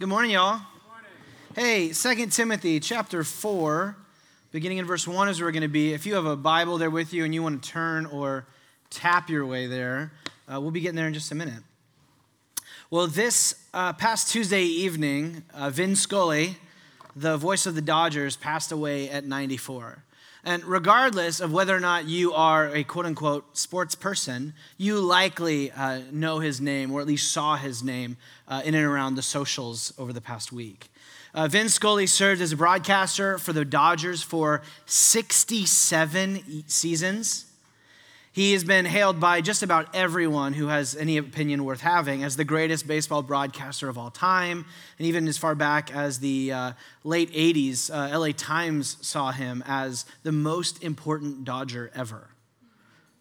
Good morning, y'all. Hey, 2 Timothy chapter 4, beginning in verse 1 is where we're going to be. If you have a Bible there with you and you want to turn or tap your way there, uh, we'll be getting there in just a minute. Well, this uh, past Tuesday evening, uh, Vin Scully, the voice of the Dodgers, passed away at 94. And regardless of whether or not you are a quote unquote sports person, you likely uh, know his name or at least saw his name uh, in and around the socials over the past week. Uh, Vin Scully served as a broadcaster for the Dodgers for 67 seasons. He has been hailed by just about everyone who has any opinion worth having as the greatest baseball broadcaster of all time. And even as far back as the uh, late 80s, uh, LA Times saw him as the most important Dodger ever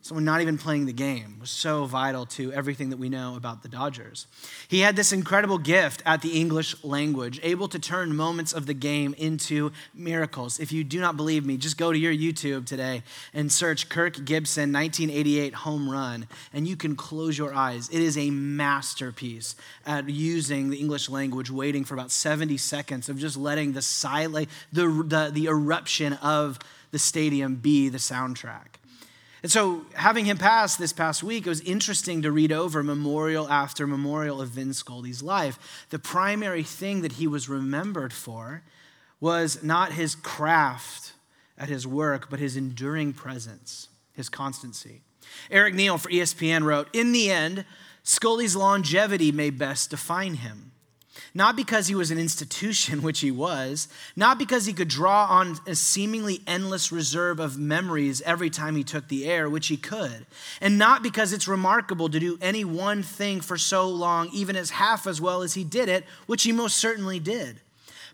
someone not even playing the game was so vital to everything that we know about the Dodgers. He had this incredible gift at the English language, able to turn moments of the game into miracles. If you do not believe me, just go to your YouTube today and search Kirk Gibson 1988 home run, and you can close your eyes. It is a masterpiece at using the English language, waiting for about 70 seconds of just letting the silent, the, the, the eruption of the stadium be the soundtrack. And so, having him pass this past week, it was interesting to read over memorial after memorial of Vin Scully's life. The primary thing that he was remembered for was not his craft at his work, but his enduring presence, his constancy. Eric Neel for ESPN wrote In the end, Scully's longevity may best define him. Not because he was an institution, which he was, not because he could draw on a seemingly endless reserve of memories every time he took the air, which he could, and not because it's remarkable to do any one thing for so long, even as half as well as he did it, which he most certainly did,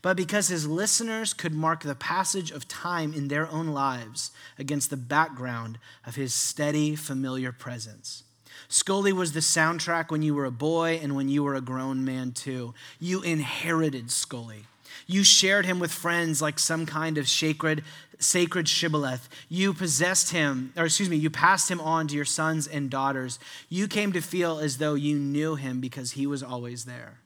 but because his listeners could mark the passage of time in their own lives against the background of his steady, familiar presence. Scully was the soundtrack when you were a boy and when you were a grown man, too. You inherited Scully. You shared him with friends like some kind of sacred, sacred shibboleth. You possessed him, or excuse me, you passed him on to your sons and daughters. You came to feel as though you knew him because he was always there.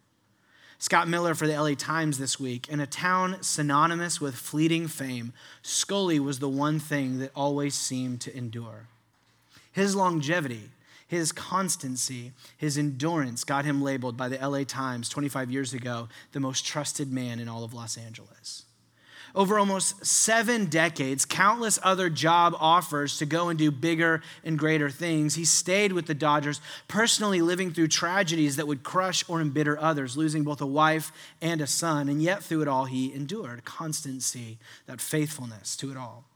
Scott Miller for the LA Times this week. In a town synonymous with fleeting fame, Scully was the one thing that always seemed to endure. His longevity his constancy, his endurance got him labeled by the LA Times 25 years ago the most trusted man in all of Los Angeles. Over almost seven decades, countless other job offers to go and do bigger and greater things. He stayed with the Dodgers, personally living through tragedies that would crush or embitter others, losing both a wife and a son. And yet, through it all, he endured constancy, that faithfulness to it all.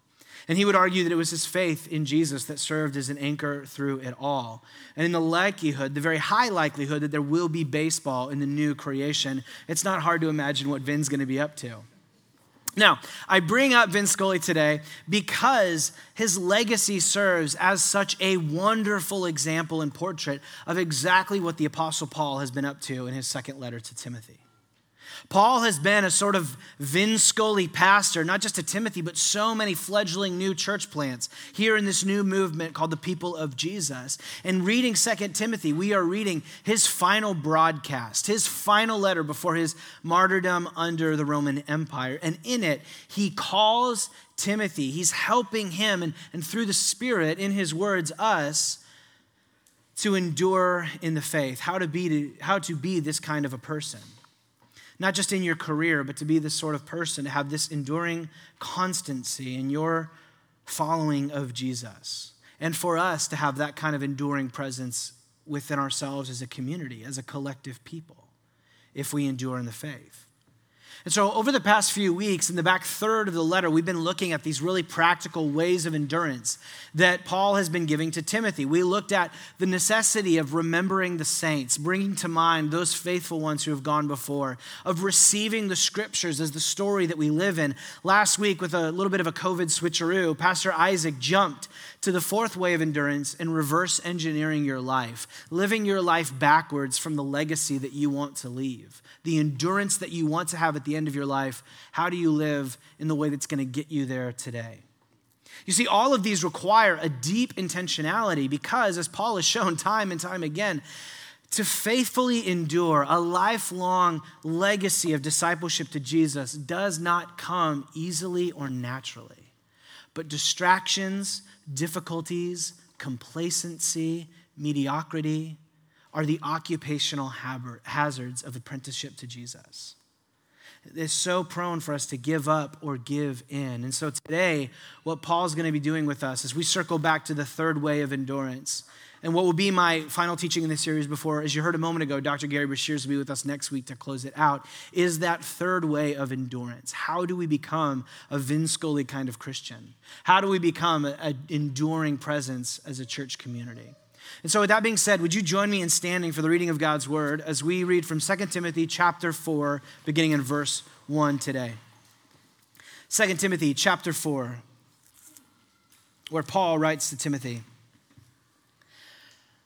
And he would argue that it was his faith in Jesus that served as an anchor through it all. And in the likelihood, the very high likelihood that there will be baseball in the new creation, it's not hard to imagine what Vin's going to be up to. Now, I bring up Vin Scully today because his legacy serves as such a wonderful example and portrait of exactly what the Apostle Paul has been up to in his second letter to Timothy. Paul has been a sort of Vin Scully pastor, not just to Timothy, but so many fledgling new church plants here in this new movement called the People of Jesus. And reading Second Timothy, we are reading his final broadcast, his final letter before his martyrdom under the Roman Empire. And in it, he calls Timothy, he's helping him, and, and through the Spirit, in his words, us to endure in the faith, how to be, how to be this kind of a person not just in your career, but to be this sort of person, to have this enduring constancy in your following of Jesus. And for us to have that kind of enduring presence within ourselves as a community, as a collective people, if we endure in the faith. And so, over the past few weeks, in the back third of the letter, we've been looking at these really practical ways of endurance that Paul has been giving to Timothy. We looked at the necessity of remembering the saints, bringing to mind those faithful ones who have gone before, of receiving the scriptures as the story that we live in. Last week, with a little bit of a COVID switcheroo, Pastor Isaac jumped to the fourth way of endurance and reverse engineering your life, living your life backwards from the legacy that you want to leave the endurance that you want to have at the end of your life, how do you live in the way that's going to get you there today? You see, all of these require a deep intentionality because, as Paul has shown time and time again, to faithfully endure a lifelong legacy of discipleship to Jesus does not come easily or naturally, but distractions, difficulties, complacency, mediocrity are the occupational hazards of apprenticeship to Jesus. It's so prone for us to give up or give in. And so today, what Paul's going to be doing with us as we circle back to the third way of endurance and what will be my final teaching in this series before, as you heard a moment ago, Dr. Gary Breshears will be with us next week to close it out, is that third way of endurance. How do we become a Vin Scully kind of Christian? How do we become an enduring presence as a church community? And so with that being said, would you join me in standing for the reading of God's word as we read from 2 Timothy chapter 4, beginning in verse 1 today. 2 Timothy chapter 4, where Paul writes to Timothy.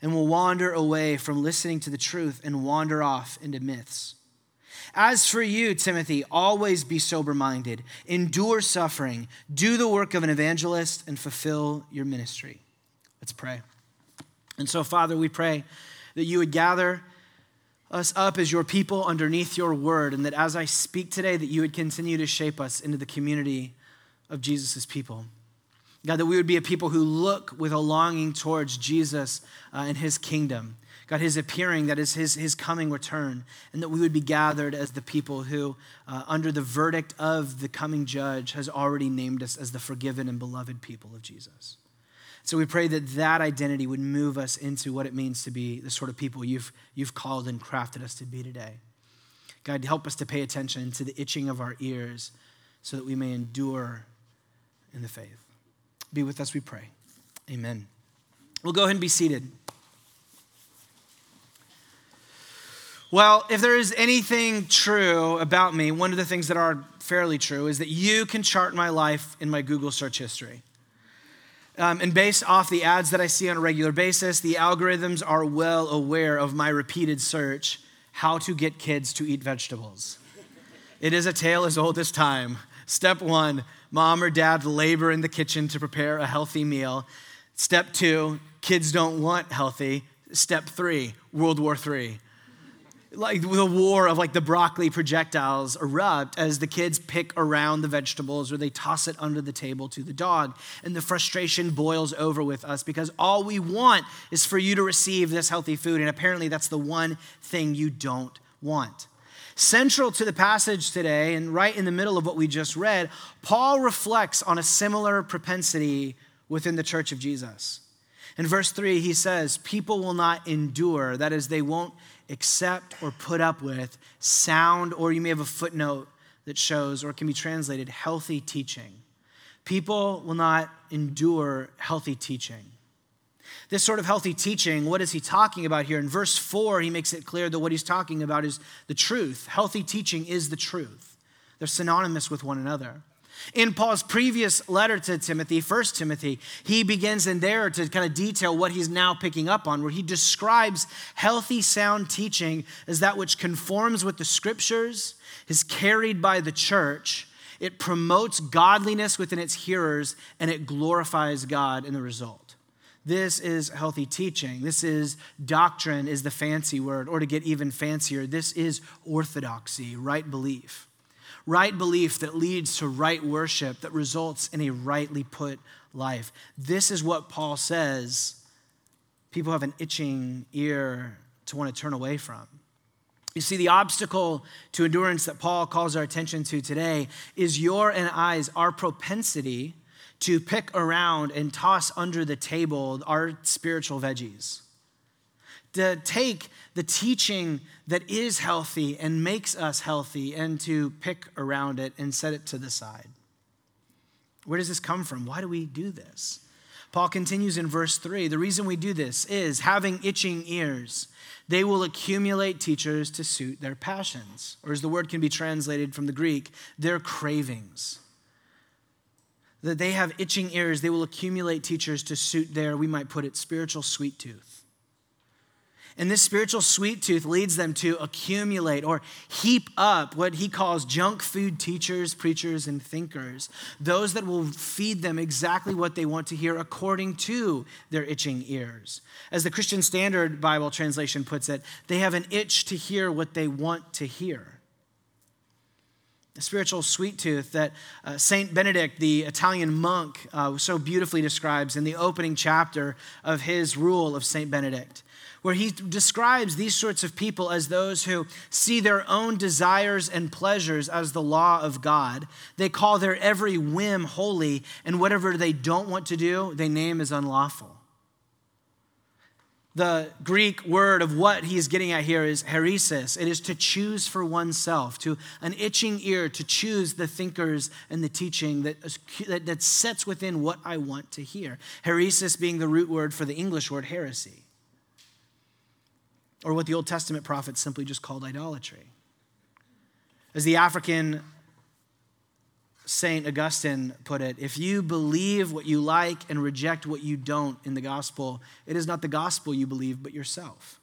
and will wander away from listening to the truth and wander off into myths. As for you, Timothy, always be sober minded, endure suffering, do the work of an evangelist, and fulfill your ministry. Let's pray. And so, Father, we pray that you would gather us up as your people underneath your word, and that as I speak today, that you would continue to shape us into the community of Jesus' people. God, that we would be a people who look with a longing towards Jesus uh, and his kingdom. God, his appearing, that is his, his coming return, and that we would be gathered as the people who, uh, under the verdict of the coming judge, has already named us as the forgiven and beloved people of Jesus. So we pray that that identity would move us into what it means to be the sort of people you've, you've called and crafted us to be today. God, help us to pay attention to the itching of our ears so that we may endure in the faith. Be with us, we pray. Amen. We'll go ahead and be seated. Well, if there is anything true about me, one of the things that are fairly true is that you can chart my life in my Google search history. Um, and based off the ads that I see on a regular basis, the algorithms are well aware of my repeated search how to get kids to eat vegetables. It is a tale as old as time. Step one mom or dad labor in the kitchen to prepare a healthy meal. Step two, kids don't want healthy. Step three, World War III. Like the war of like the broccoli projectiles erupt as the kids pick around the vegetables or they toss it under the table to the dog. And the frustration boils over with us because all we want is for you to receive this healthy food. And apparently that's the one thing you don't want. Central to the passage today, and right in the middle of what we just read, Paul reflects on a similar propensity within the church of Jesus. In verse 3, he says, People will not endure, that is, they won't accept or put up with sound, or you may have a footnote that shows, or can be translated, healthy teaching. People will not endure healthy teaching. This sort of healthy teaching, what is he talking about here? In verse 4, he makes it clear that what he's talking about is the truth. Healthy teaching is the truth, they're synonymous with one another. In Paul's previous letter to Timothy, 1 Timothy, he begins in there to kind of detail what he's now picking up on, where he describes healthy, sound teaching as that which conforms with the scriptures, is carried by the church, it promotes godliness within its hearers, and it glorifies God in the result. This is healthy teaching. This is doctrine, is the fancy word, or to get even fancier, this is orthodoxy, right belief. Right belief that leads to right worship, that results in a rightly put life. This is what Paul says people have an itching ear to want to turn away from. You see, the obstacle to endurance that Paul calls our attention to today is your and I's, our propensity to pick around and toss under the table our spiritual veggies. To take the teaching that is healthy and makes us healthy and to pick around it and set it to the side. Where does this come from? Why do we do this? Paul continues in verse 3 the reason we do this is having itching ears, they will accumulate teachers to suit their passions. Or as the word can be translated from the Greek, their cravings. That they have itching ears, they will accumulate teachers to suit their, we might put it, spiritual sweet tooth. And this spiritual sweet tooth leads them to accumulate or heap up what he calls junk food teachers, preachers, and thinkers. Those that will feed them exactly what they want to hear according to their itching ears. As the Christian Standard Bible translation puts it, they have an itch to hear what they want to hear. A spiritual sweet tooth that uh, Saint Benedict, the Italian monk, uh, so beautifully describes in the opening chapter of his rule of Saint Benedict where he describes these sorts of people as those who see their own desires and pleasures as the law of God. They call their every whim holy, and whatever they don't want to do, they name as unlawful. The Greek word of what he's getting at here is heresis. It is to choose for oneself, to an itching ear, to choose the thinkers and the teaching that, that, that sets within what I want to hear. Heresis being the root word for the English word heresy or what the Old Testament prophets simply just called idolatry. As the African Saint Augustine put it, if you believe what you like and reject what you don't in the gospel, it is not the gospel you believe, but yourself.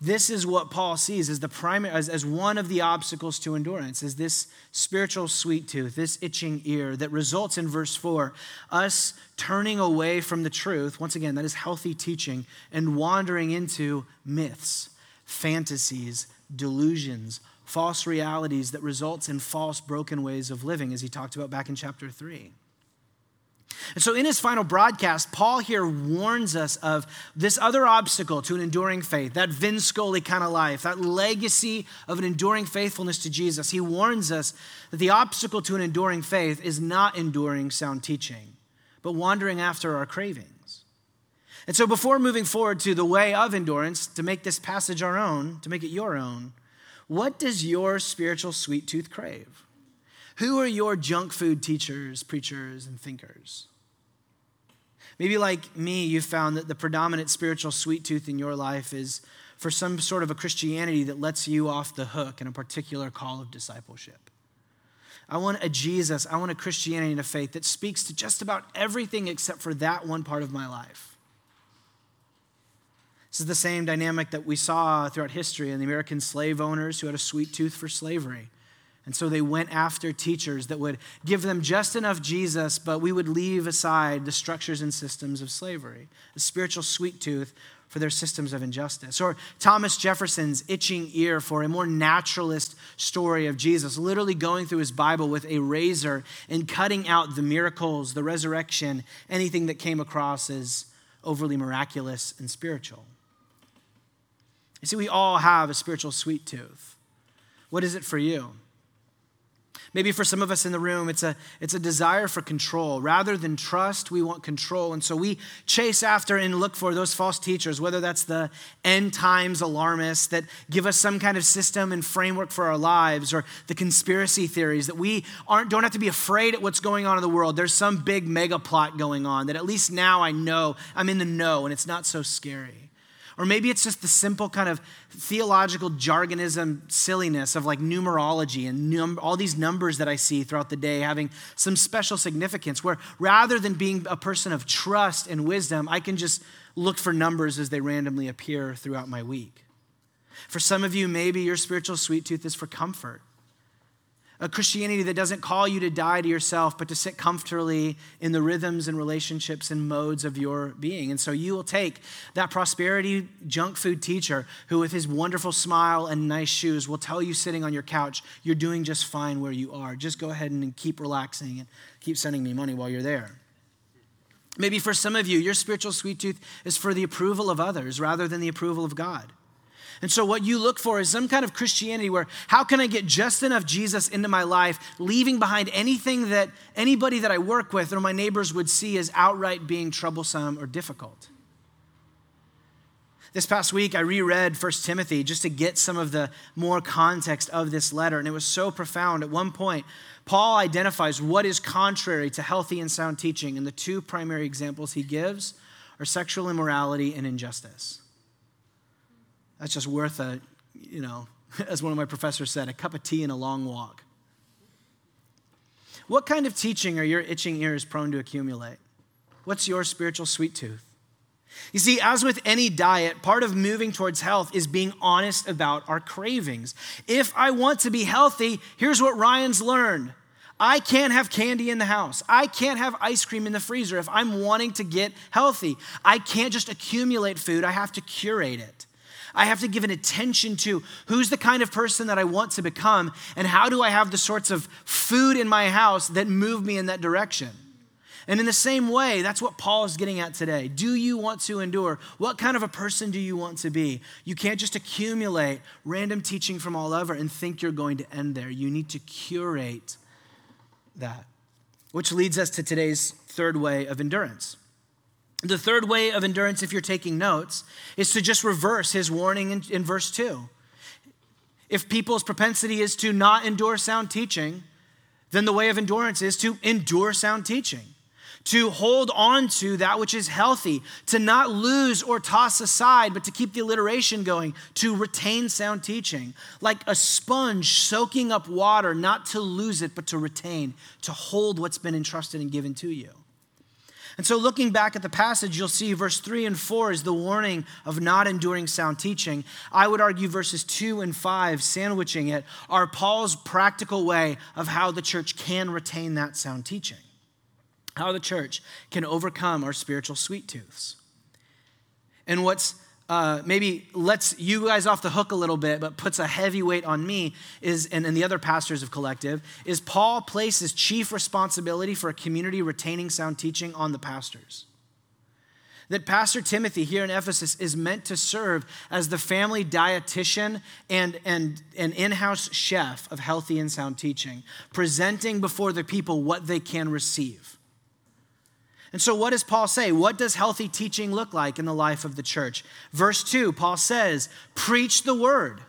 This is what Paul sees as the primary as, as one of the obstacles to endurance, is this spiritual sweet tooth, this itching ear that results in verse 4, us turning away from the truth, once again, that is healthy teaching, and wandering into myths, fantasies, delusions, false realities that results in false, broken ways of living, as he talked about back in chapter 3. And so, in his final broadcast, Paul here warns us of this other obstacle to an enduring faith, that Vin Scully kind of life, that legacy of an enduring faithfulness to Jesus. He warns us that the obstacle to an enduring faith is not enduring sound teaching, but wandering after our cravings. And so, before moving forward to the way of endurance, to make this passage our own, to make it your own, what does your spiritual sweet tooth crave? Who are your junk food teachers, preachers, and thinkers? Maybe, like me, you found that the predominant spiritual sweet tooth in your life is for some sort of a Christianity that lets you off the hook in a particular call of discipleship. I want a Jesus, I want a Christianity and a faith that speaks to just about everything except for that one part of my life. This is the same dynamic that we saw throughout history in the American slave owners who had a sweet tooth for slavery. And so they went after teachers that would give them just enough Jesus, but we would leave aside the structures and systems of slavery, a spiritual sweet tooth for their systems of injustice. Or Thomas Jefferson's itching ear for a more naturalist story of Jesus, literally going through his Bible with a razor and cutting out the miracles, the resurrection, anything that came across as overly miraculous and spiritual. You see, we all have a spiritual sweet tooth. What is it for you? Maybe for some of us in the room, it's a, it's a desire for control. Rather than trust, we want control. And so we chase after and look for those false teachers, whether that's the end times alarmists that give us some kind of system and framework for our lives, or the conspiracy theories that we aren't, don't have to be afraid at what's going on in the world. There's some big mega plot going on that at least now I know, I'm in the know, and it's not so scary. Or maybe it's just the simple kind of theological jargonism silliness of like numerology and num- all these numbers that I see throughout the day having some special significance, where rather than being a person of trust and wisdom, I can just look for numbers as they randomly appear throughout my week. For some of you, maybe your spiritual sweet tooth is for comfort a Christianity that doesn't call you to die to yourself, but to sit comfortably in the rhythms and relationships and modes of your being. And so you will take that prosperity junk food teacher who, with his wonderful smile and nice shoes, will tell you sitting on your couch, you're doing just fine where you are. Just go ahead and keep relaxing and keep sending me money while you're there. Maybe for some of you, your spiritual sweet tooth is for the approval of others rather than the approval of God. And so, what you look for is some kind of Christianity where how can I get just enough Jesus into my life, leaving behind anything that anybody that I work with or my neighbors would see as outright being troublesome or difficult? This past week, I reread 1 Timothy just to get some of the more context of this letter, and it was so profound. At one point, Paul identifies what is contrary to healthy and sound teaching, and the two primary examples he gives are sexual immorality and injustice. That's just worth a, you know, as one of my professors said, a cup of tea and a long walk. What kind of teaching are your itching ears prone to accumulate? What's your spiritual sweet tooth? You see, as with any diet, part of moving towards health is being honest about our cravings. If I want to be healthy, here's what Ryan's learned I can't have candy in the house. I can't have ice cream in the freezer if I'm wanting to get healthy. I can't just accumulate food, I have to curate it. I have to give an attention to who's the kind of person that I want to become, and how do I have the sorts of food in my house that move me in that direction. And in the same way, that's what Paul is getting at today. Do you want to endure? What kind of a person do you want to be? You can't just accumulate random teaching from all over and think you're going to end there. You need to curate that. Which leads us to today's third way of endurance. The third way of endurance, if you're taking notes, is to just reverse his warning in, in verse 2. If people's propensity is to not endure sound teaching, then the way of endurance is to endure sound teaching, to hold on to that which is healthy, to not lose or toss aside, but to keep the alliteration going, to retain sound teaching, like a sponge soaking up water, not to lose it, but to retain, to hold what's been entrusted and given to you. And so, looking back at the passage, you'll see verse 3 and 4 is the warning of not enduring sound teaching. I would argue verses 2 and 5, sandwiching it, are Paul's practical way of how the church can retain that sound teaching, how the church can overcome our spiritual sweet tooths. And what's uh, maybe lets you guys off the hook a little bit, but puts a heavy weight on me is, and, and the other pastors of Collective, is Paul places chief responsibility for a community retaining sound teaching on the pastors. That Pastor Timothy here in Ephesus is meant to serve as the family dietitian and, and an in house chef of healthy and sound teaching, presenting before the people what they can receive. And so, what does Paul say? What does healthy teaching look like in the life of the church? Verse 2, Paul says, Preach the word.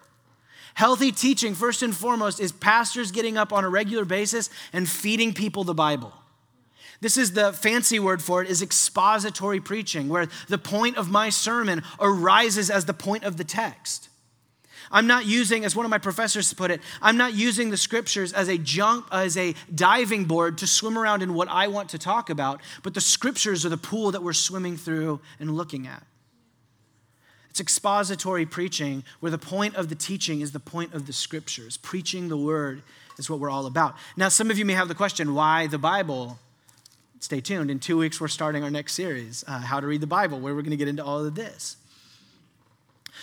Healthy teaching, first and foremost, is pastors getting up on a regular basis and feeding people the Bible. This is the fancy word for it is expository preaching, where the point of my sermon arises as the point of the text. I'm not using, as one of my professors put it, I'm not using the scriptures as a jump, as a diving board to swim around in what I want to talk about, but the scriptures are the pool that we're swimming through and looking at. It's expository preaching where the point of the teaching is the point of the scriptures. Preaching the word is what we're all about. Now, some of you may have the question why the Bible? Stay tuned. In two weeks, we're starting our next series, uh, How to Read the Bible, where we're going to get into all of this.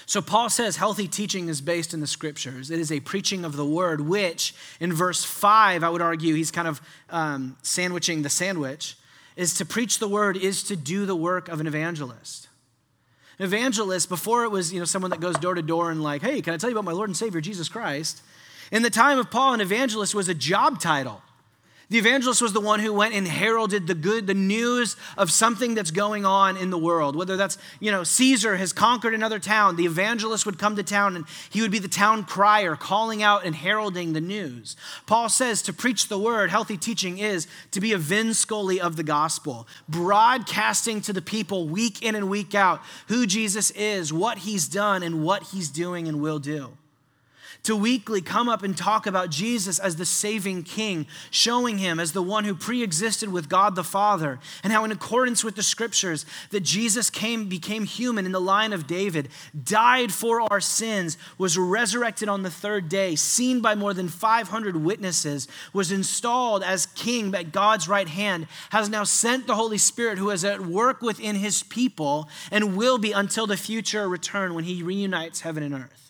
So, Paul says healthy teaching is based in the scriptures. It is a preaching of the word, which in verse 5, I would argue he's kind of um, sandwiching the sandwich, is to preach the word, is to do the work of an evangelist. An evangelist, before it was you know, someone that goes door to door and, like, hey, can I tell you about my Lord and Savior, Jesus Christ? In the time of Paul, an evangelist was a job title. The evangelist was the one who went and heralded the good, the news of something that's going on in the world. Whether that's, you know, Caesar has conquered another town, the evangelist would come to town and he would be the town crier, calling out and heralding the news. Paul says to preach the word, healthy teaching is to be a Vin Scully of the gospel, broadcasting to the people week in and week out who Jesus is, what he's done, and what he's doing and will do to weekly come up and talk about Jesus as the saving king, showing him as the one who pre-existed with God the Father, and how in accordance with the scriptures that Jesus came became human in the line of David, died for our sins, was resurrected on the third day, seen by more than 500 witnesses, was installed as king at God's right hand, has now sent the Holy Spirit who is at work within his people and will be until the future return when he reunites heaven and earth.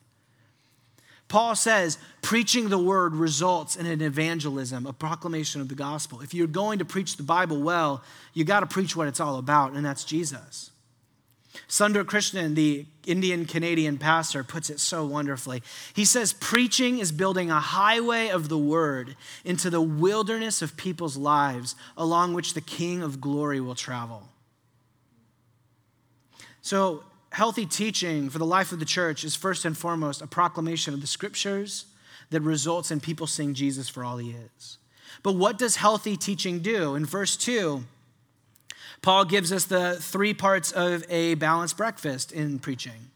Paul says preaching the word results in an evangelism, a proclamation of the gospel. If you're going to preach the Bible well, you got to preach what it's all about, and that's Jesus. Sundar Krishnan, the Indian Canadian pastor, puts it so wonderfully. He says, Preaching is building a highway of the word into the wilderness of people's lives, along which the King of glory will travel. So, healthy teaching for the life of the church is first and foremost a proclamation of the scriptures that results in people seeing Jesus for all he is. But what does healthy teaching do? In verse 2, Paul gives us the three parts of a balanced breakfast in preaching.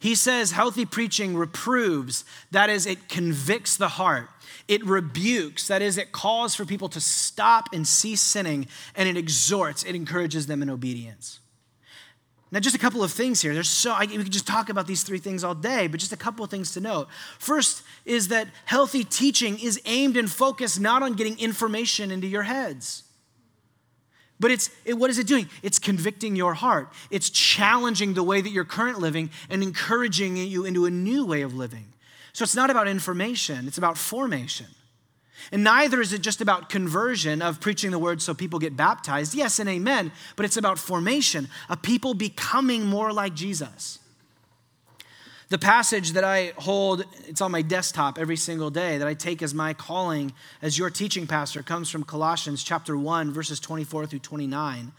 He says healthy preaching reproves, that is, it convicts the heart. It rebukes, that is, it calls for people to stop and cease sinning, and it exhorts, it encourages them in obedience. Now, just a couple of things here. There's so I, we could just talk about these three things all day, but just a couple of things to note. First is that healthy teaching is aimed and focused not on getting information into your heads. But it's it, what is it doing? It's convicting your heart. It's challenging the way that you're current living and encouraging you into a new way of living. So it's not about information, it's about formation. And neither is it just about conversion of preaching the word so people get baptized. Yes and amen, but it's about formation, a people becoming more like Jesus. The passage that I hold, it's on my desktop every single day that I take as my calling as your teaching pastor comes from Colossians chapter 1 verses 24 through 29.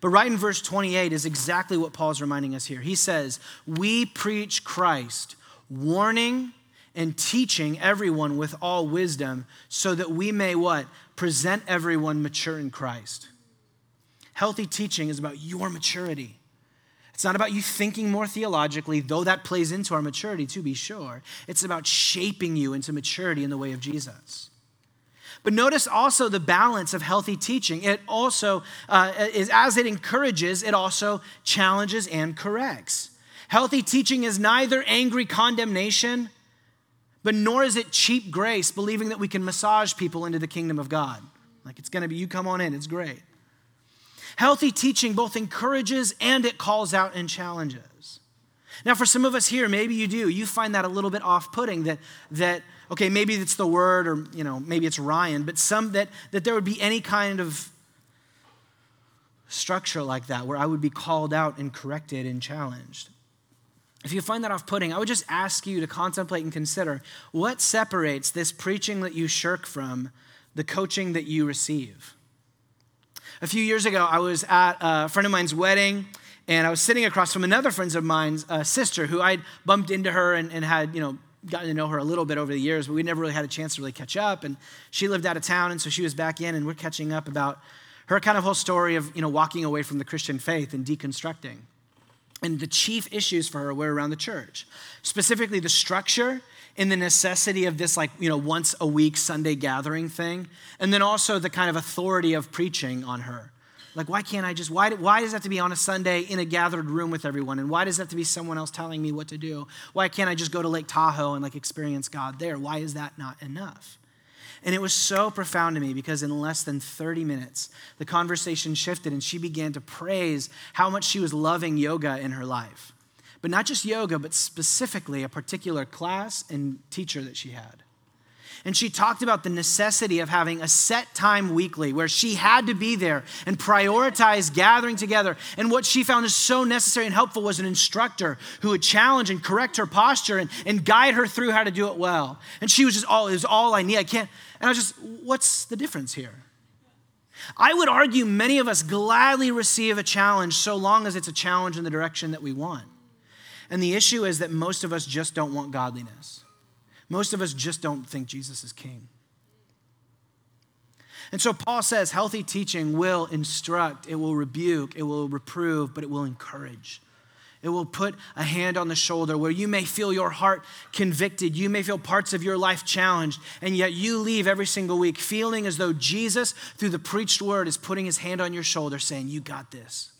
But right in verse 28 is exactly what Paul's reminding us here. He says, "We preach Christ, warning and teaching everyone with all wisdom so that we may what? Present everyone mature in Christ." Healthy teaching is about your maturity. It's not about you thinking more theologically, though that plays into our maturity, to be sure. It's about shaping you into maturity in the way of Jesus. But notice also the balance of healthy teaching. It also uh, is as it encourages, it also challenges and corrects. Healthy teaching is neither angry condemnation, but nor is it cheap grace, believing that we can massage people into the kingdom of God. Like it's going to be, you come on in, it's great. Healthy teaching both encourages and it calls out and challenges. Now, for some of us here, maybe you do. You find that a little bit off-putting that that okay, maybe it's the word, or you know, maybe it's Ryan, but some that that there would be any kind of structure like that where I would be called out and corrected and challenged. If you find that off-putting, I would just ask you to contemplate and consider what separates this preaching that you shirk from the coaching that you receive. A few years ago, I was at a friend of mine's wedding, and I was sitting across from another friend of mine's uh, sister who I'd bumped into her and, and had, you know, gotten to know her a little bit over the years, but we never really had a chance to really catch up. And she lived out of town, and so she was back in, and we're catching up about her kind of whole story of, you know, walking away from the Christian faith and deconstructing. And the chief issues for her were around the church, specifically the structure and the necessity of this, like, you know, once a week Sunday gathering thing, and then also the kind of authority of preaching on her. Like, why can't I just, why, why does that have to be on a Sunday in a gathered room with everyone? And why does that have to be someone else telling me what to do? Why can't I just go to Lake Tahoe and like experience God there? Why is that not enough? And it was so profound to me because in less than 30 minutes, the conversation shifted and she began to praise how much she was loving yoga in her life. But not just yoga, but specifically a particular class and teacher that she had. And she talked about the necessity of having a set time weekly where she had to be there and prioritize gathering together. And what she found is so necessary and helpful was an instructor who would challenge and correct her posture and, and guide her through how to do it well. And she was just all, it was all I need. I can't. And I was just, what's the difference here? I would argue many of us gladly receive a challenge so long as it's a challenge in the direction that we want. And the issue is that most of us just don't want godliness. Most of us just don't think Jesus is king. And so Paul says healthy teaching will instruct, it will rebuke, it will reprove, but it will encourage. It will put a hand on the shoulder where you may feel your heart convicted. You may feel parts of your life challenged, and yet you leave every single week feeling as though Jesus, through the preached word, is putting his hand on your shoulder saying, You got this.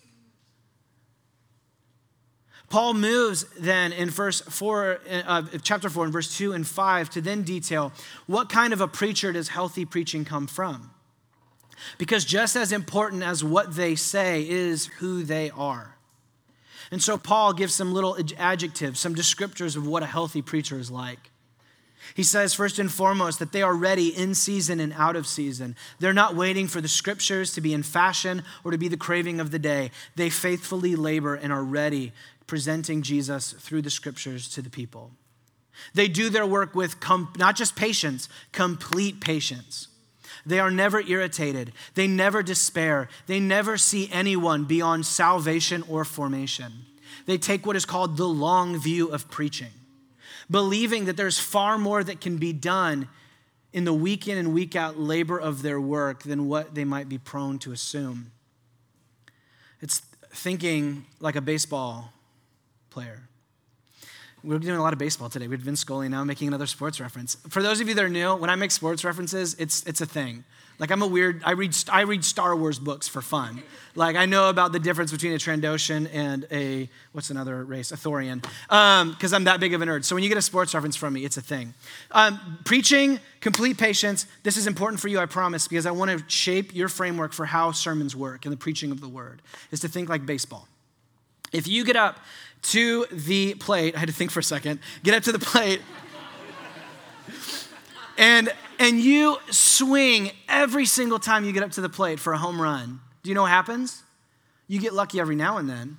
Paul moves then in verse 4 uh, chapter 4 in verse 2 and 5 to then detail what kind of a preacher does healthy preaching come from? Because just as important as what they say is who they are. And so Paul gives some little adjectives, some descriptors of what a healthy preacher is like. He says, first and foremost, that they are ready in season and out of season. They're not waiting for the scriptures to be in fashion or to be the craving of the day. They faithfully labor and are ready presenting Jesus through the scriptures to the people. They do their work with not just patience, complete patience. They are never irritated. They never despair. They never see anyone beyond salvation or formation. They take what is called the long view of preaching, believing that there's far more that can be done in the week in and week out labor of their work than what they might be prone to assume. It's thinking like a baseball player. We're doing a lot of baseball today. We've been Scully now making another sports reference. For those of you that are new, when I make sports references, it's, it's a thing. Like I'm a weird, I read, I read Star Wars books for fun. Like I know about the difference between a Trandoshan and a, what's another race? A Thorian. Because um, I'm that big of a nerd. So when you get a sports reference from me, it's a thing. Um, preaching, complete patience. This is important for you, I promise, because I want to shape your framework for how sermons work and the preaching of the word, is to think like baseball. If you get up to the plate, I had to think for a second, get up to the plate. and and you swing every single time you get up to the plate for a home run, do you know what happens? You get lucky every now and then.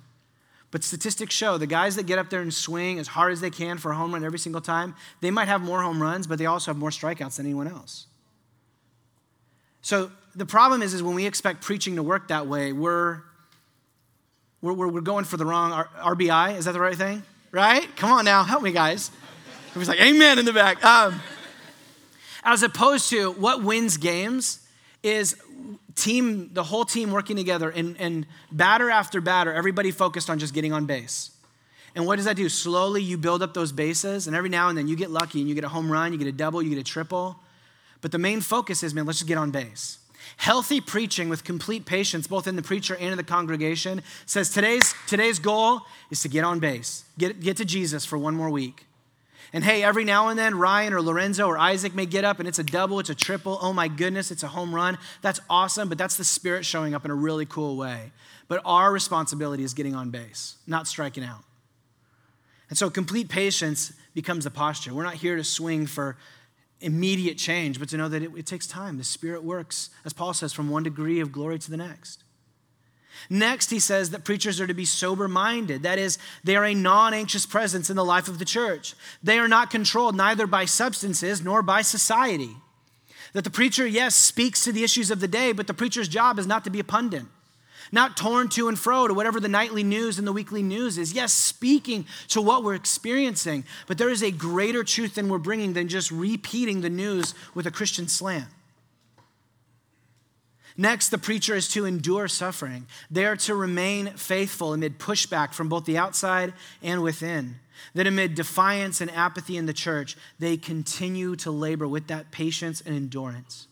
But statistics show the guys that get up there and swing as hard as they can for a home run every single time, they might have more home runs, but they also have more strikeouts than anyone else. So the problem is, is when we expect preaching to work that way, we're, we're, we're going for the wrong RBI. Is that the right thing? Right? Come on now, help me, guys. Everybody's like, amen in the back. Um, as opposed to what wins games is team, the whole team working together and, and batter after batter, everybody focused on just getting on base. And what does that do? Slowly you build up those bases, and every now and then you get lucky and you get a home run, you get a double, you get a triple. But the main focus is, man, let's just get on base. Healthy preaching with complete patience, both in the preacher and in the congregation, says today's, today's goal is to get on base, get, get to Jesus for one more week. And hey, every now and then, Ryan or Lorenzo or Isaac may get up and it's a double, it's a triple. Oh my goodness, it's a home run. That's awesome, but that's the Spirit showing up in a really cool way. But our responsibility is getting on base, not striking out. And so complete patience becomes the posture. We're not here to swing for immediate change, but to know that it, it takes time. The Spirit works, as Paul says, from one degree of glory to the next. Next, he says that preachers are to be sober minded. That is, they are a non anxious presence in the life of the church. They are not controlled neither by substances nor by society. That the preacher, yes, speaks to the issues of the day, but the preacher's job is not to be a pundit, not torn to and fro to whatever the nightly news and the weekly news is. Yes, speaking to what we're experiencing, but there is a greater truth than we're bringing than just repeating the news with a Christian slant. Next, the preacher is to endure suffering. They are to remain faithful amid pushback from both the outside and within. That amid defiance and apathy in the church, they continue to labor with that patience and endurance.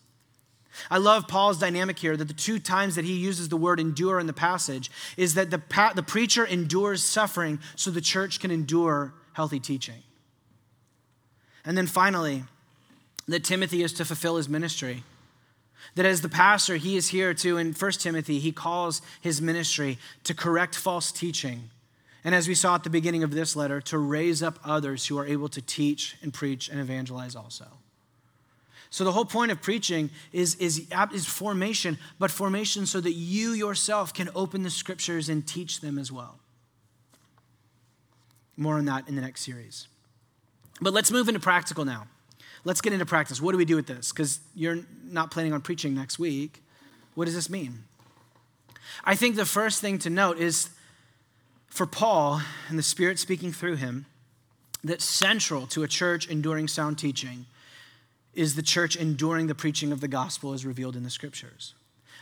I love Paul's dynamic here that the two times that he uses the word endure in the passage is that the, the preacher endures suffering so the church can endure healthy teaching. And then finally, that Timothy is to fulfill his ministry. That as the pastor, he is here to, in 1 Timothy, he calls his ministry to correct false teaching. And as we saw at the beginning of this letter, to raise up others who are able to teach and preach and evangelize also. So the whole point of preaching is, is, is formation, but formation so that you yourself can open the scriptures and teach them as well. More on that in the next series. But let's move into practical now let's get into practice. What do we do with this? Because you're not planning on preaching next week. What does this mean? I think the first thing to note is for Paul and the Spirit speaking through him, that central to a church enduring sound teaching is the church enduring the preaching of the gospel as revealed in the scriptures.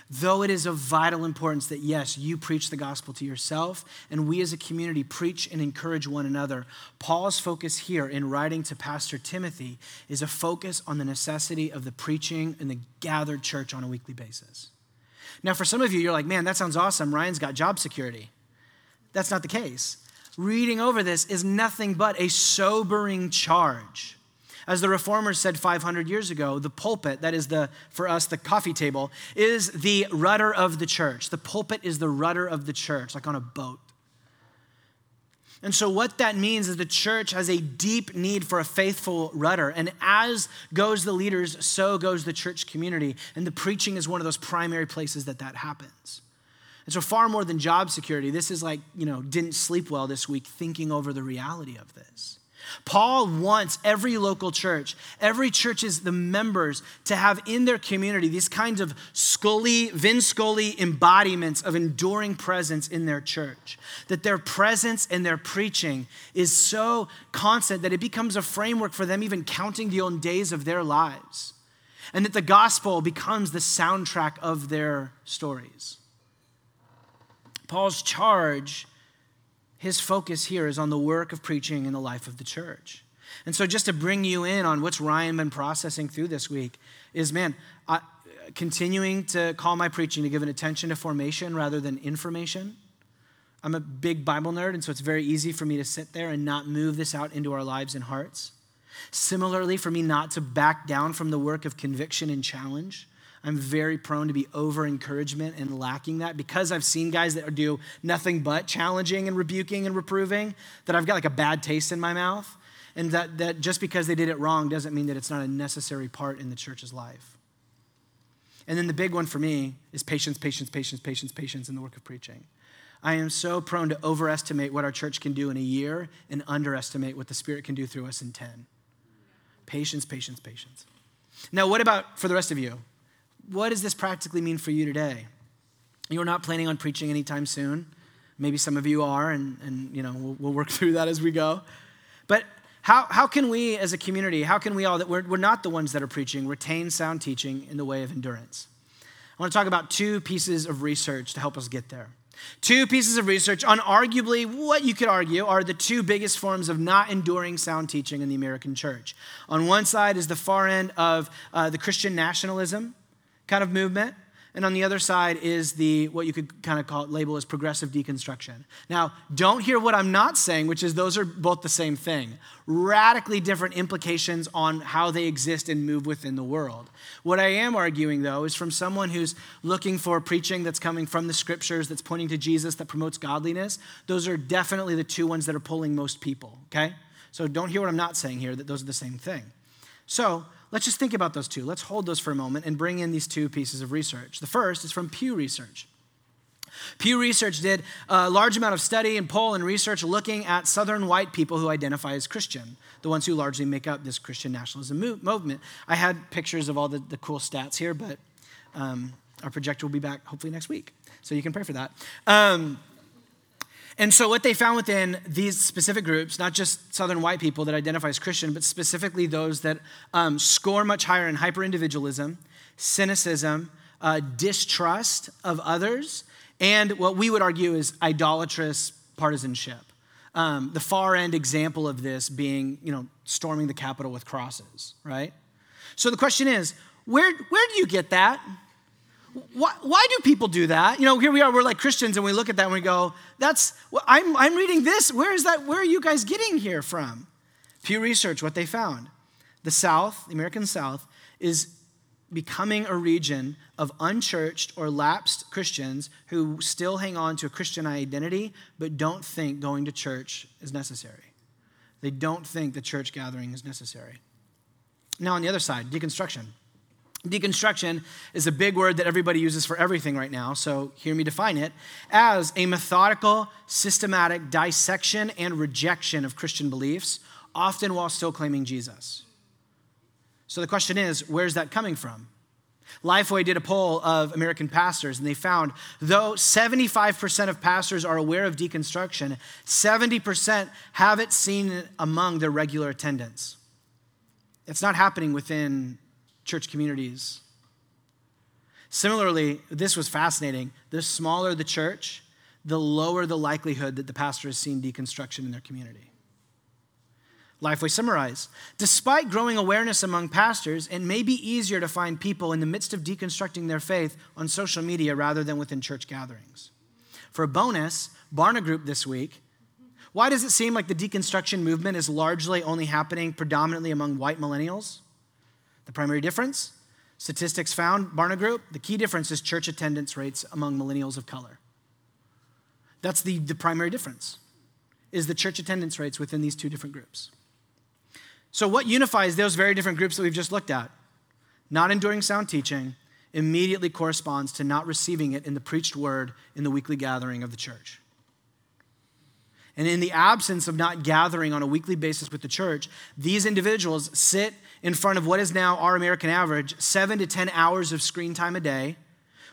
Though it is of vital importance that, yes, you preach the gospel to yourself and we as a community preach and encourage one another, Paul's focus here in writing to Pastor Timothy is a focus on the necessity of the preaching in the gathered church on a weekly basis. Now, for some of you, you're like, man, that sounds awesome. Ryan's got job security. That's not the case. Reading over this is nothing but a sobering charge as the reformers said 500 years ago, the pulpit, that is the, for us, the coffee table, is the rudder of the church. The pulpit is the rudder of the church, like on a boat. And so, what that means is the church has a deep need for a faithful rudder. And as goes the leaders, so goes the church community. And the preaching is one of those primary places that that happens. And so, far more than job security, this is like, you know, didn't sleep well this week thinking over the reality of this. Paul wants every local church, every church's the members to have in their community these kinds of Scully, Vin Scully embodiments of enduring presence in their church. That their presence and their preaching is so constant that it becomes a framework for them even counting the own days of their lives. And that the gospel becomes the soundtrack of their stories. Paul's charge his focus here is on the work of preaching in the life of the church. And so, just to bring you in on what's Ryan been processing through this week, is man, I, continuing to call my preaching to give an attention to formation rather than information. I'm a big Bible nerd, and so it's very easy for me to sit there and not move this out into our lives and hearts. Similarly, for me not to back down from the work of conviction and challenge. I'm very prone to be over encouragement and lacking that because I've seen guys that do nothing but challenging and rebuking and reproving, that I've got like a bad taste in my mouth. And that, that just because they did it wrong doesn't mean that it's not a necessary part in the church's life. And then the big one for me is patience, patience, patience, patience, patience in the work of preaching. I am so prone to overestimate what our church can do in a year and underestimate what the Spirit can do through us in 10. Patience, patience, patience. Now, what about for the rest of you? What does this practically mean for you today? You're not planning on preaching anytime soon. Maybe some of you are, and, and you know, we'll, we'll work through that as we go. But how, how can we as a community, how can we all, that we're, we're not the ones that are preaching, retain sound teaching in the way of endurance? I want to talk about two pieces of research to help us get there. Two pieces of research on arguably what you could argue are the two biggest forms of not enduring sound teaching in the American church. On one side is the far end of uh, the Christian nationalism, kind of movement. And on the other side is the what you could kind of call label as progressive deconstruction. Now, don't hear what I'm not saying, which is those are both the same thing. Radically different implications on how they exist and move within the world. What I am arguing though is from someone who's looking for preaching that's coming from the scriptures, that's pointing to Jesus, that promotes godliness. Those are definitely the two ones that are pulling most people, okay? So don't hear what I'm not saying here, that those are the same thing. So Let's just think about those two. Let's hold those for a moment and bring in these two pieces of research. The first is from Pew Research. Pew Research did a large amount of study and poll and research looking at Southern white people who identify as Christian, the ones who largely make up this Christian nationalism movement. I had pictures of all the, the cool stats here, but um, our projector will be back hopefully next week. So you can pray for that. Um, and so, what they found within these specific groups, not just Southern white people that identify as Christian, but specifically those that um, score much higher in hyper individualism, cynicism, uh, distrust of others, and what we would argue is idolatrous partisanship. Um, the far end example of this being, you know, storming the Capitol with crosses, right? So the question is, where, where do you get that? Why, why do people do that? You know, here we are, we're like Christians, and we look at that and we go, that's, well, I'm, I'm reading this. Where is that? Where are you guys getting here from? Pew Research, what they found the South, the American South, is becoming a region of unchurched or lapsed Christians who still hang on to a Christian identity but don't think going to church is necessary. They don't think the church gathering is necessary. Now, on the other side, deconstruction. Deconstruction is a big word that everybody uses for everything right now, so hear me define it as a methodical, systematic dissection and rejection of Christian beliefs, often while still claiming Jesus. So the question is where's that coming from? Lifeway did a poll of American pastors, and they found though 75% of pastors are aware of deconstruction, 70% have it seen among their regular attendance. It's not happening within church communities. Similarly, this was fascinating. The smaller the church, the lower the likelihood that the pastor has seen deconstruction in their community. Lifeway summarized Despite growing awareness among pastors, it may be easier to find people in the midst of deconstructing their faith on social media rather than within church gatherings. For a bonus, Barna Group this week. Why does it seem like the deconstruction movement is largely only happening predominantly among white millennials? The primary difference statistics found, Barna Group, the key difference is church attendance rates among millennials of color. That's the, the primary difference, is the church attendance rates within these two different groups. So, what unifies those very different groups that we've just looked at? Not enduring sound teaching immediately corresponds to not receiving it in the preached word in the weekly gathering of the church. And in the absence of not gathering on a weekly basis with the church, these individuals sit in front of what is now our American average seven to 10 hours of screen time a day,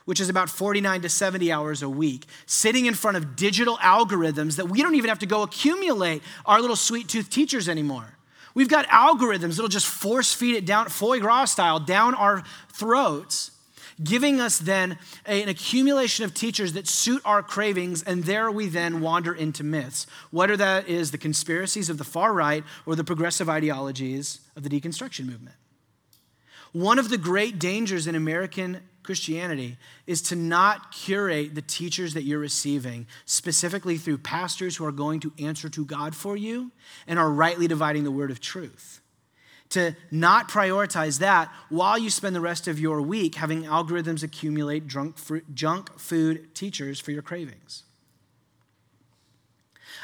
which is about 49 to 70 hours a week, sitting in front of digital algorithms that we don't even have to go accumulate our little sweet tooth teachers anymore. We've got algorithms that'll just force feed it down, foie gras style, down our throats giving us then an accumulation of teachers that suit our cravings, and there we then wander into myths. Whether that is the conspiracies of the far right or the progressive ideologies of the deconstruction movement. One of the great dangers in American Christianity is to not curate the teachers that you're receiving, specifically through pastors who are going to answer to God for you and are rightly dividing the word of truth to not prioritize that while you spend the rest of your week having algorithms accumulate junk food teachers for your cravings.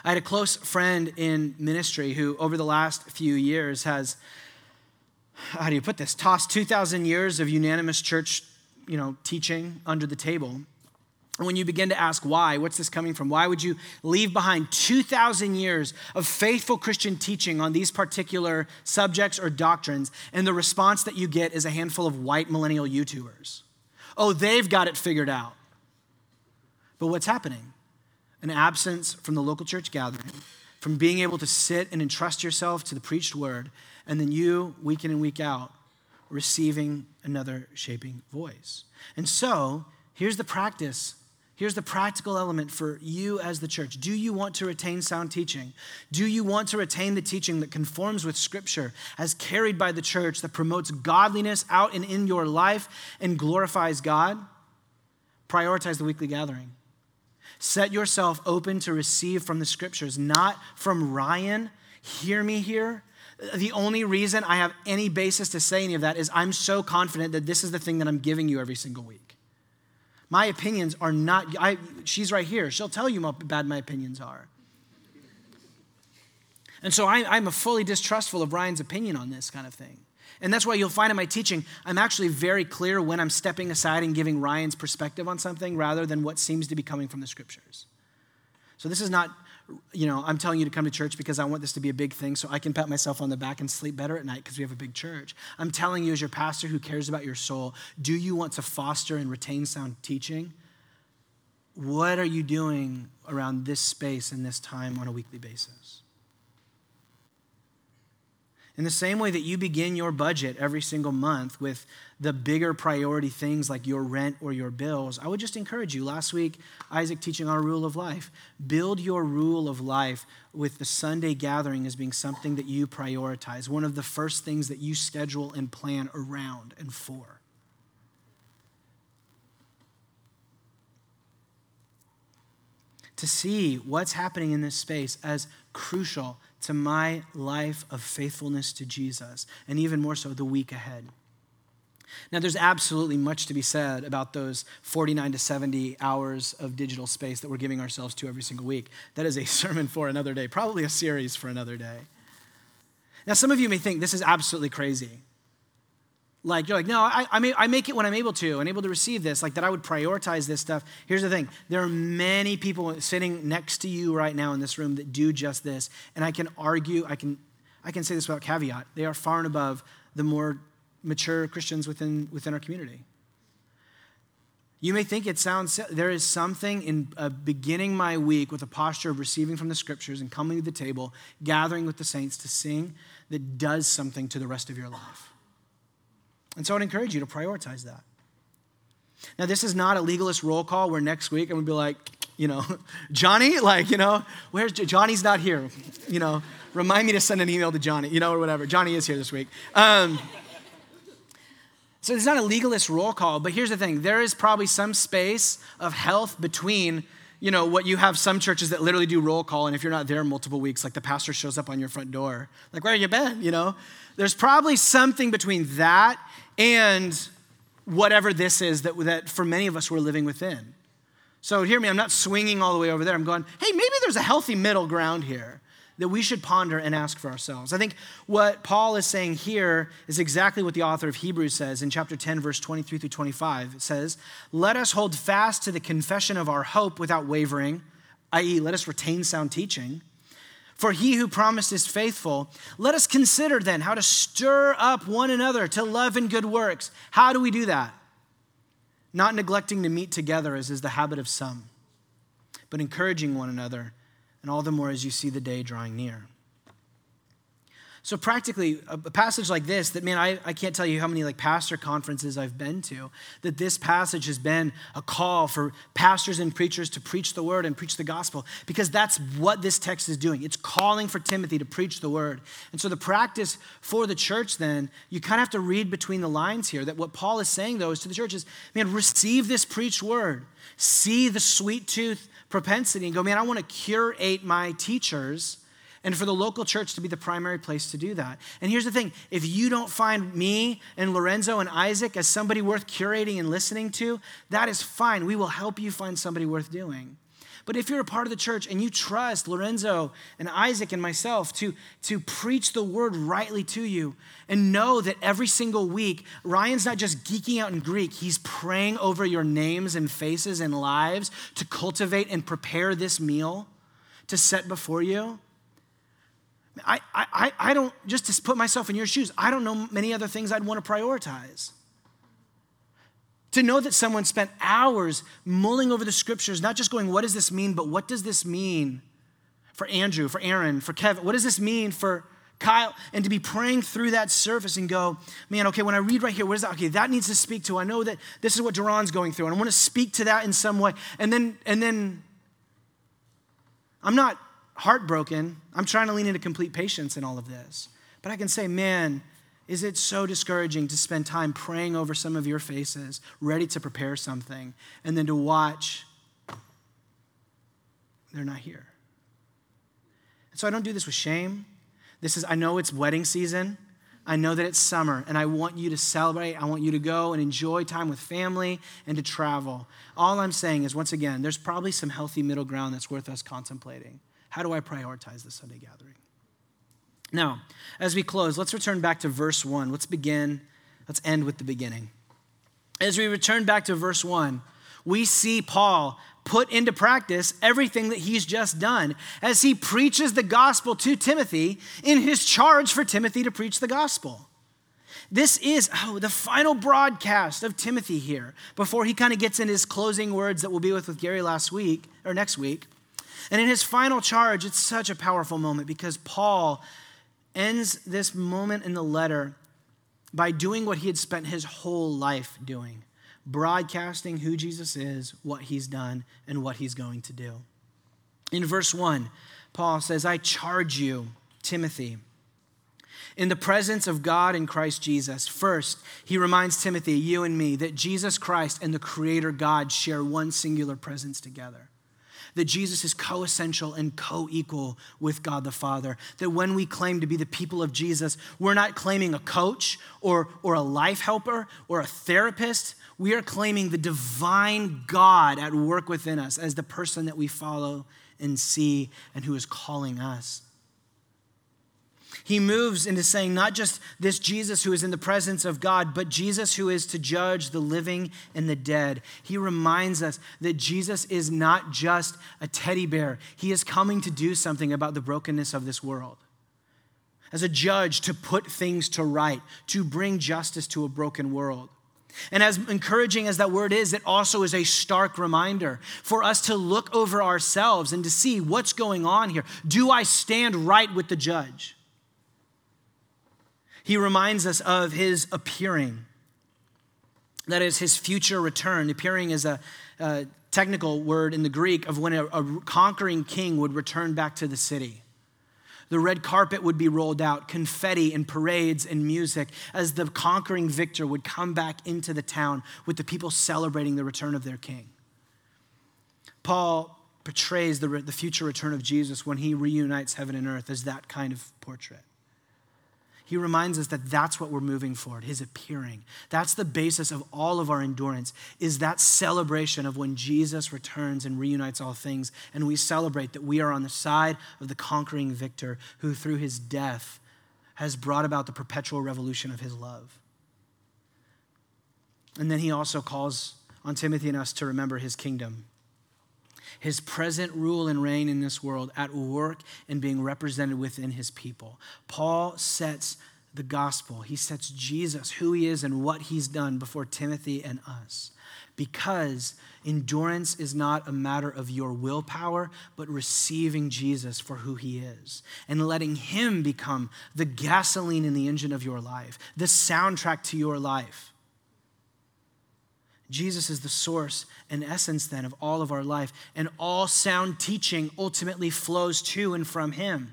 I had a close friend in ministry who, over the last few years, has, how do you put this, tossed 2,000 years of unanimous church you know, teaching under the table when you begin to ask why, what's this coming from? Why would you leave behind 2,000 years of faithful Christian teaching on these particular subjects or doctrines? And the response that you get is a handful of white millennial YouTubers. Oh, they've got it figured out. But what's happening? An absence from the local church gathering, from being able to sit and entrust yourself to the preached word, and then you, week in and week out, receiving another shaping voice. And so, here's the practice Here's the practical element for you as the church. Do you want to retain sound teaching? Do you want to retain the teaching that conforms with Scripture as carried by the church that promotes godliness out and in your life and glorifies God? Prioritize the weekly gathering. Set yourself open to receive from the Scriptures, not from Ryan. Hear me here. The only reason I have any basis to say any of that is I'm so confident that this is the thing that I'm giving you every single week. My opinions are not, I, she's right here. She'll tell you how bad my opinions are. And so I, I'm fully distrustful of Ryan's opinion on this kind of thing. And that's why you'll find in my teaching, I'm actually very clear when I'm stepping aside and giving Ryan's perspective on something rather than what seems to be coming from the scriptures. So this is not you know, I'm telling you to come to church because I want this to be a big thing so I can pat myself on the back and sleep better at night because we have a big church. I'm telling you, as your pastor who cares about your soul, do you want to foster and retain sound teaching? What are you doing around this space and this time on a weekly basis? In the same way that you begin your budget every single month with the bigger priority things like your rent or your bills, I would just encourage you. Last week, Isaac teaching our rule of life. Build your rule of life with the Sunday gathering as being something that you prioritize, one of the first things that you schedule and plan around and for. To see what's happening in this space as crucial to my life of faithfulness to Jesus, and even more so the week ahead. Now, there's absolutely much to be said about those 49 to 70 hours of digital space that we're giving ourselves to every single week. That is a sermon for another day, probably a series for another day. Now, some of you may think this is absolutely crazy. Like, you're like, no, I, I, may, I make it when I'm able to and able to receive this, like that I would prioritize this stuff. Here's the thing there are many people sitting next to you right now in this room that do just this. And I can argue, I can, I can say this without caveat. They are far and above the more mature Christians within, within our community. You may think it sounds, there is something in uh, beginning my week with a posture of receiving from the scriptures and coming to the table, gathering with the saints to sing, that does something to the rest of your life. And so I'd encourage you to prioritize that. Now, this is not a legalist roll call where next week I'm gonna be like, you know, Johnny, like, you know, where's Johnny's not here, you know, remind me to send an email to Johnny, you know, or whatever. Johnny is here this week. Um, so it's not a legalist roll call, but here's the thing there is probably some space of health between you know what you have some churches that literally do roll call and if you're not there multiple weeks like the pastor shows up on your front door like where have you been you know there's probably something between that and whatever this is that, that for many of us we're living within so hear me i'm not swinging all the way over there i'm going hey maybe there's a healthy middle ground here that we should ponder and ask for ourselves. I think what Paul is saying here is exactly what the author of Hebrews says in chapter 10, verse 23 through 25. It says, Let us hold fast to the confession of our hope without wavering, i.e., let us retain sound teaching. For he who promised is faithful. Let us consider then how to stir up one another to love and good works. How do we do that? Not neglecting to meet together, as is the habit of some, but encouraging one another, and all the more as you see the day drawing near. So practically, a passage like this, that man, I, I can't tell you how many like pastor conferences I've been to, that this passage has been a call for pastors and preachers to preach the word and preach the gospel, because that's what this text is doing. It's calling for Timothy to preach the word. And so the practice for the church then, you kind of have to read between the lines here, that what Paul is saying though is to the church is, man, receive this preached word. See the sweet tooth propensity and go, man, I want to curate my teachers and for the local church to be the primary place to do that. And here's the thing if you don't find me and Lorenzo and Isaac as somebody worth curating and listening to, that is fine. We will help you find somebody worth doing. But if you're a part of the church and you trust Lorenzo and Isaac and myself to, to preach the word rightly to you and know that every single week, Ryan's not just geeking out in Greek, he's praying over your names and faces and lives to cultivate and prepare this meal to set before you I, I, I don't, just to put myself in your shoes, I don't know many other things I'd want to prioritize. To know that someone spent hours mulling over the scriptures, not just going, what does this mean, but what does this mean for Andrew, for Aaron, for Kevin? What does this mean for Kyle? And to be praying through that surface and go, man, okay, when I read right here, what is that? Okay, that needs to speak to. I know that this is what Duran's going through, and I want to speak to that in some way. And then, and then I'm not heartbroken. I'm trying to lean into complete patience in all of this. But I can say, man, is it so discouraging to spend time praying over some of your faces, ready to prepare something, and then to watch they're not here? And so I don't do this with shame. This is, I know it's wedding season. I know that it's summer, and I want you to celebrate. I want you to go and enjoy time with family and to travel. All I'm saying is, once again, there's probably some healthy middle ground that's worth us contemplating. How do I prioritize the Sunday gathering? Now, as we close, let's return back to verse 1. Let's begin, let's end with the beginning. As we return back to verse 1, we see Paul put into practice everything that he's just done as he preaches the gospel to Timothy in his charge for Timothy to preach the gospel. This is oh, the final broadcast of Timothy here before he kind of gets in his closing words that we'll be with with Gary last week or next week. And in his final charge, it's such a powerful moment because Paul ends this moment in the letter by doing what he had spent his whole life doing broadcasting who Jesus is, what he's done, and what he's going to do. In verse 1, Paul says, I charge you, Timothy, in the presence of God and Christ Jesus. First, he reminds Timothy, you and me, that Jesus Christ and the Creator God share one singular presence together that Jesus is co essential and co equal with God the Father. That when we claim to be the people of Jesus, we're not claiming a coach or, or a life helper or a therapist. We are claiming the divine God at work within us as the person that we follow and see and who is calling us he moves into saying not just this Jesus who is in the presence of God, but Jesus who is to judge the living and the dead. He reminds us that Jesus is not just a teddy bear, he is coming to do something about the brokenness of this world. As a judge, to put things to right, to bring justice to a broken world. And as encouraging as that word is, it also is a stark reminder for us to look over ourselves and to see what's going on here. Do I stand right with the judge? He reminds us of his appearing. That is his future return. Appearing is a, a technical word in the Greek of when a, a conquering king would return back to the city. The red carpet would be rolled out, confetti and parades and music as the conquering victor would come back into the town with the people celebrating the return of their king. Paul portrays the, the future return of Jesus when he reunites heaven and earth as that kind of portrait he reminds us that that's what we're moving forward his appearing. That's the basis of all of our endurance is that celebration of when jesus returns and reunites all things and we celebrate that we are on the side of the conquering victor who through his death has brought about the perpetual revolution of his love. And then he also calls on timothy and us to remember his kingdom his present rule and reign in this world at work and being represented within his people. Paul sets the gospel, he sets Jesus, who he is, and what he's done before Timothy and us. Because endurance is not a matter of your willpower, but receiving Jesus for who he is and letting him become the gasoline in the engine of your life, the soundtrack to your life. Jesus is the source and essence then of all of our life, and all sound teaching ultimately flows to and from Him.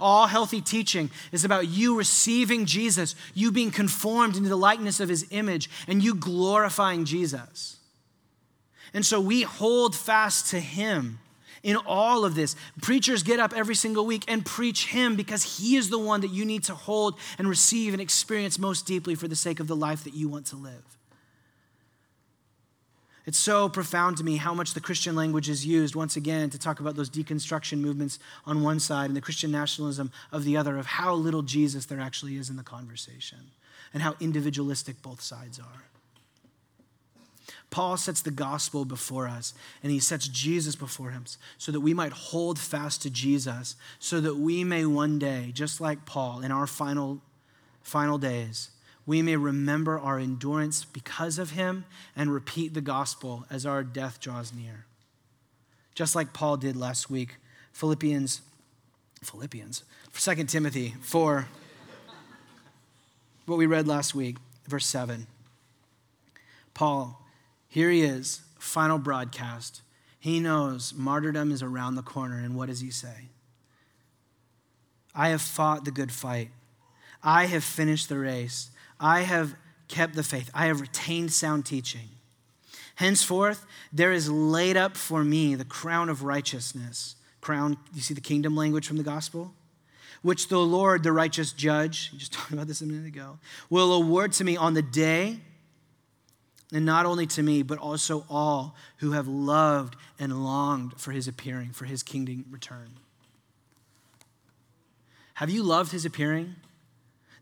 All healthy teaching is about you receiving Jesus, you being conformed into the likeness of His image, and you glorifying Jesus. And so we hold fast to Him in all of this. Preachers get up every single week and preach Him because He is the one that you need to hold and receive and experience most deeply for the sake of the life that you want to live. It's so profound to me how much the Christian language is used, once again, to talk about those deconstruction movements on one side and the Christian nationalism of the other, of how little Jesus there actually is in the conversation and how individualistic both sides are. Paul sets the gospel before us and he sets Jesus before him so that we might hold fast to Jesus, so that we may one day, just like Paul in our final, final days, we may remember our endurance because of him and repeat the gospel as our death draws near. Just like Paul did last week, Philippians, Philippians, 2 Timothy 4, what we read last week, verse 7. Paul, here he is, final broadcast. He knows martyrdom is around the corner, and what does he say? I have fought the good fight. I have finished the race. I have kept the faith. I have retained sound teaching. Henceforth, there is laid up for me the crown of righteousness. Crown, you see the kingdom language from the gospel? Which the Lord, the righteous judge, just talked about this a minute ago, will award to me on the day, and not only to me, but also all who have loved and longed for his appearing, for his kingdom return. Have you loved his appearing?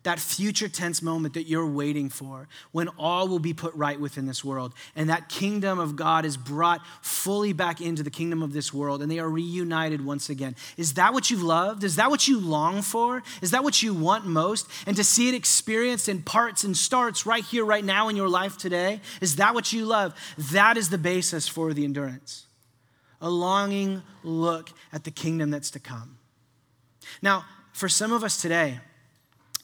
That future tense moment that you're waiting for when all will be put right within this world and that kingdom of God is brought fully back into the kingdom of this world and they are reunited once again. Is that what you've loved? Is that what you long for? Is that what you want most? And to see it experienced in parts and starts right here, right now in your life today, is that what you love? That is the basis for the endurance. A longing look at the kingdom that's to come. Now, for some of us today,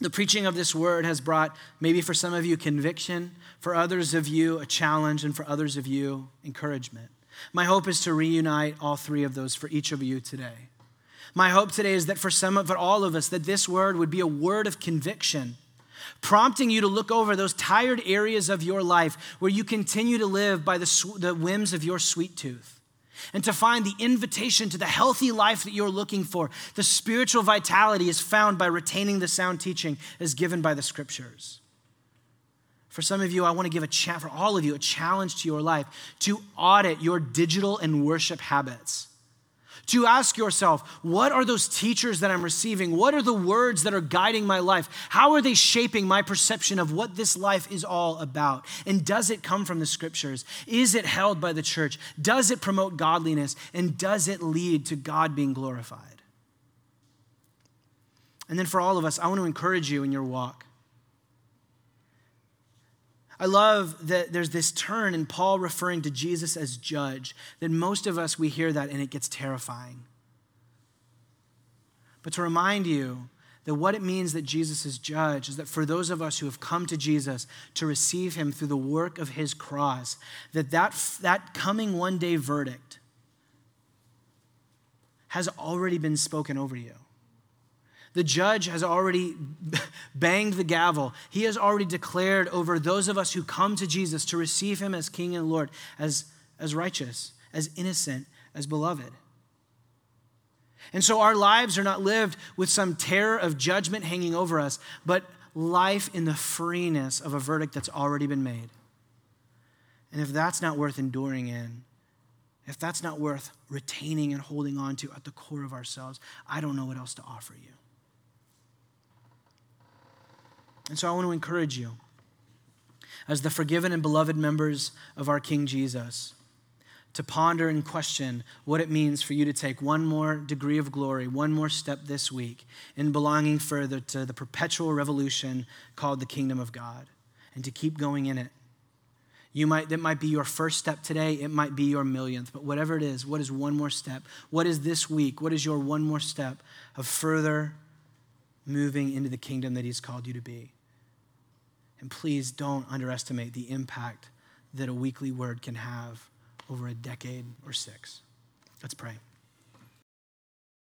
the preaching of this word has brought, maybe for some of you, conviction, for others of you, a challenge, and for others of you, encouragement. My hope is to reunite all three of those for each of you today. My hope today is that for some of all of us, that this word would be a word of conviction, prompting you to look over those tired areas of your life where you continue to live by the, the whims of your sweet tooth and to find the invitation to the healthy life that you're looking for. The spiritual vitality is found by retaining the sound teaching as given by the scriptures. For some of you, I want to give a chat for all of you a challenge to your life to audit your digital and worship habits to ask yourself, what are those teachers that I'm receiving? What are the words that are guiding my life? How are they shaping my perception of what this life is all about? And does it come from the scriptures? Is it held by the church? Does it promote godliness? And does it lead to God being glorified? And then for all of us, I want to encourage you in your walk. I love that there's this turn in Paul referring to Jesus as judge, that most of us, we hear that and it gets terrifying. But to remind you that what it means that Jesus is judge is that for those of us who have come to Jesus to receive him through the work of his cross, that that, that coming one day verdict has already been spoken over you. The judge has already banged the gavel. He has already declared over those of us who come to Jesus to receive him as King and Lord, as, as righteous, as innocent, as beloved. And so our lives are not lived with some terror of judgment hanging over us, but life in the freeness of a verdict that's already been made. And if that's not worth enduring in, if that's not worth retaining and holding on to at the core of ourselves, I don't know what else to offer you. And so I want to encourage you, as the forgiven and beloved members of our King Jesus, to ponder and question what it means for you to take one more degree of glory, one more step this week in belonging further to the perpetual revolution called the kingdom of God and to keep going in it. You might that might be your first step today, it might be your millionth, but whatever it is, what is one more step? What is this week? What is your one more step of further moving into the kingdom that he's called you to be? And please don't underestimate the impact that a weekly word can have over a decade or six. Let's pray.